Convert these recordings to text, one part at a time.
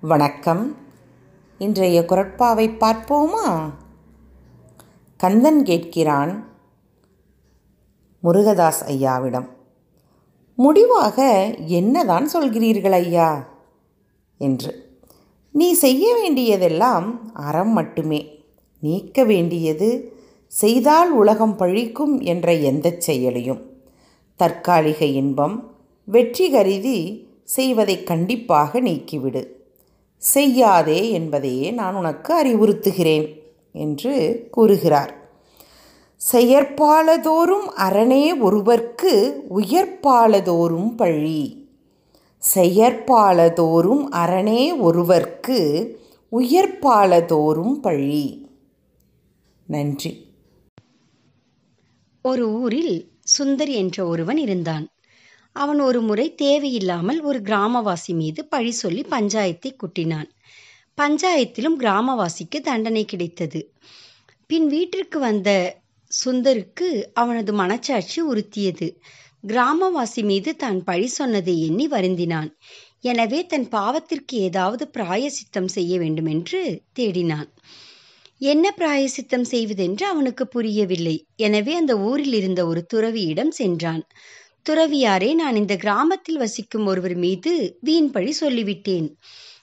வணக்கம். இன்றைய குரட்பாவை பார்ப்போமா? கந்தன் கேட்கிறான் முருகதாஸ் ஐயாவிடம் முடிவாக என்னதான் சொல்கிறீர்கள் ஐயா? என்று நீ செய்ய வேண்டியதெல்லாம் அறம் மட்டுமே. நீக்க வேண்டியது செய்தால் உலகம் பழிக்கும் என்ற எந்த செயலையும். தற்காலிக இன்பம் வெற்றி கருதி செய்வதை கண்டிப்பாக நீக்கிவிடு. செய்யாதே என்பதையே நான் உனக்கு அறிவுறுத்துகிறேன் என்று கூறுகிறார். செயற்பாலதோறும் அரணே ஒருவர்க்கு உயர்ப்பாலதோறும் பழி. செயற்பாலதோறும் அரணே ஒருவர்க்கு உயர்ப்பாலதோறும் பழி. நன்றி. ஒரு ஊரில் சுந்தர் என்ற ஒருவன் இருந்தான். அவன் ஒரு முறை தேவையில்லாமல் ஒரு கிராமவாசி மீது பழி சொல்லி பஞ்சாயத்தை குட்டினான். பஞ்சாயத்திலும் கிராமவாசிக்கு தண்டனை கிடைத்தது. பின் வீட்டிற்கு வந்த சுந்தருக்கு அவனது மனச்சாட்சி உறுத்தியது. கிராமவாசி மீது தான் பழி சொன்னதை எண்ணி வருந்தினான். எனவே தன் பாவத்திற்கு ஏதாவது பிராயசித்தம் செய்ய வேண்டுமென்று தேடினான். என்ன பிராயசித்தம் செய்வதென்று அவனுக்கு புரியவில்லை. எனவே அந்த ஊரில் இருந்த ஒரு துறவியிடம் சென்றான். துறவியாரே நான் இந்த கிராமத்தில் வசிக்கும் ஒருவர் மீது வீண் பழி சொல்லிவிட்டேன்.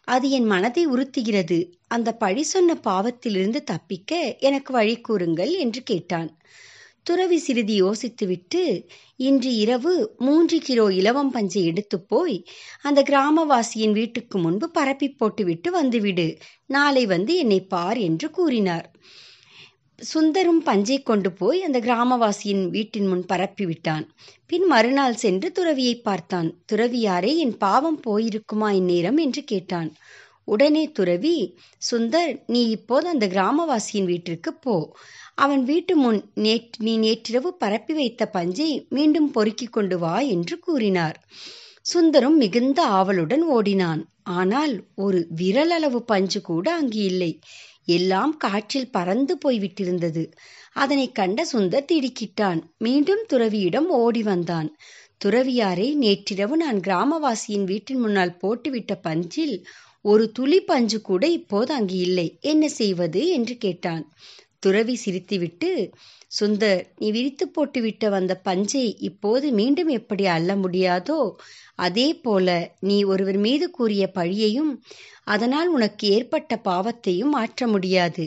அது என் மனதை உறுத்துகிறது. அந்த பழி சொன்ன பாவத்திலிருந்து தப்பிக்க எனக்கு வழி கூறுங்கள் என்று கேட்டான். துறவி சிறிது யோசித்துவிட்டு இன்று இரவு மூன்று கிலோ இலவம் பஞ்சை எடுத்து போய் அந்த கிராமவாசியின் வீட்டுக்கு முன்பு பரப்பி போட்டுவிட்டு வந்துவிடு. நாளை வந்து என்னை பார் என்று கூறினார். சுந்தரும் பஞ்சை கொண்டு போய் அந்த கிராமவாசியின் வீட்டின் முன் பரப்பி விட்டான் பின் மறுநாள் சென்று துறவியை பார்த்தான். துறவியாரே என் பாவம் போயிருக்குமா இந்நேரம் என்று கேட்டான். உடனே துறவி சுந்தர் நீ இப்போது அந்த கிராமவாசியின் வீட்டிற்கு போ. அவன் வீட்டு முன் நேற்று நீ நேற்றிரவு பரப்பி வைத்த பஞ்சை மீண்டும் பொறுக்கிக் கொண்டு வா என்று கூறினார். சுந்தரும் மிகுந்த ஆவலுடன் ஓடினான். ஆனால் ஒரு விரலளவு பஞ்சு கூட அங்கு இல்லை. எல்லாம் காற்றில் பறந்து போய்விட்டிருந்தது. அதனை கண்ட சுந்தர் திடுக்கிட்டான். மீண்டும் துறவியிடம் ஓடி வந்தான். துறவியாரை நேற்றிரவு நான் கிராமவாசியின் வீட்டின் முன்னால் போட்டுவிட்ட பஞ்சில் ஒரு துளி பஞ்சு கூட இப்போது அங்கு இல்லை. என்ன செய்வது? என்று கேட்டான். துறவி சிரித்துவிட்டு சுந்தர் நீ விரித்து போட்டுவிட்ட வந்த பஞ்சை இப்போது மீண்டும் எப்படி அள்ள முடியாதோ அதே போல நீ ஒருவர் மீது கூறிய பழியையும் அதனால் உனக்கு ஏற்பட்ட பாவத்தையும் மாற்ற முடியாது.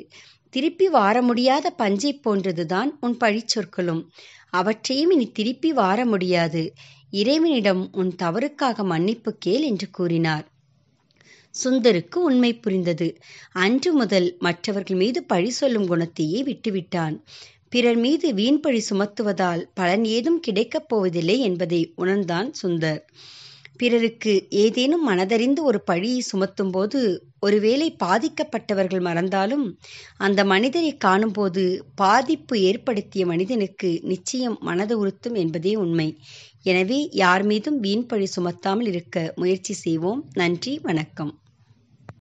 திருப்பி வார முடியாத பஞ்சை போன்றதுதான் உன் பழிச்சொற்களும். அவற்றையும் இனி திருப்பி வார முடியாது. இறைவனிடம் உன் தவறுக்காக மன்னிப்பு கேள் என்று கூறினார். சுந்தருக்கு உண்மை புரிந்தது. அன்று முதல் மற்றவர்கள் மீது பழி சொல்லும் குணத்தையே விட்டுவிட்டான். பிறர் மீது வீண் பழி சுமத்துவதால் பலன் ஏதும் கிடைக்கப் போவதில்லை என்பதை உணர்ந்தான் சுந்தர். பிறருக்கு ஏதேனும் மனதறிந்து ஒரு பழியை சுமத்தும்போது ஒருவேளை பாதிக்கப்பட்டவர்கள் மறந்தாலும் அந்த மனிதரை காணும்போது பாதிப்பு ஏற்படுத்திய மனிதனுக்கு நிச்சயம் மனது உறுத்தும் என்பதே உண்மை. எனவே யார் மீதும் வீண் பழி சுமத்தாமல் இருக்க முயற்சி செய்வோம். நன்றி. வணக்கம்.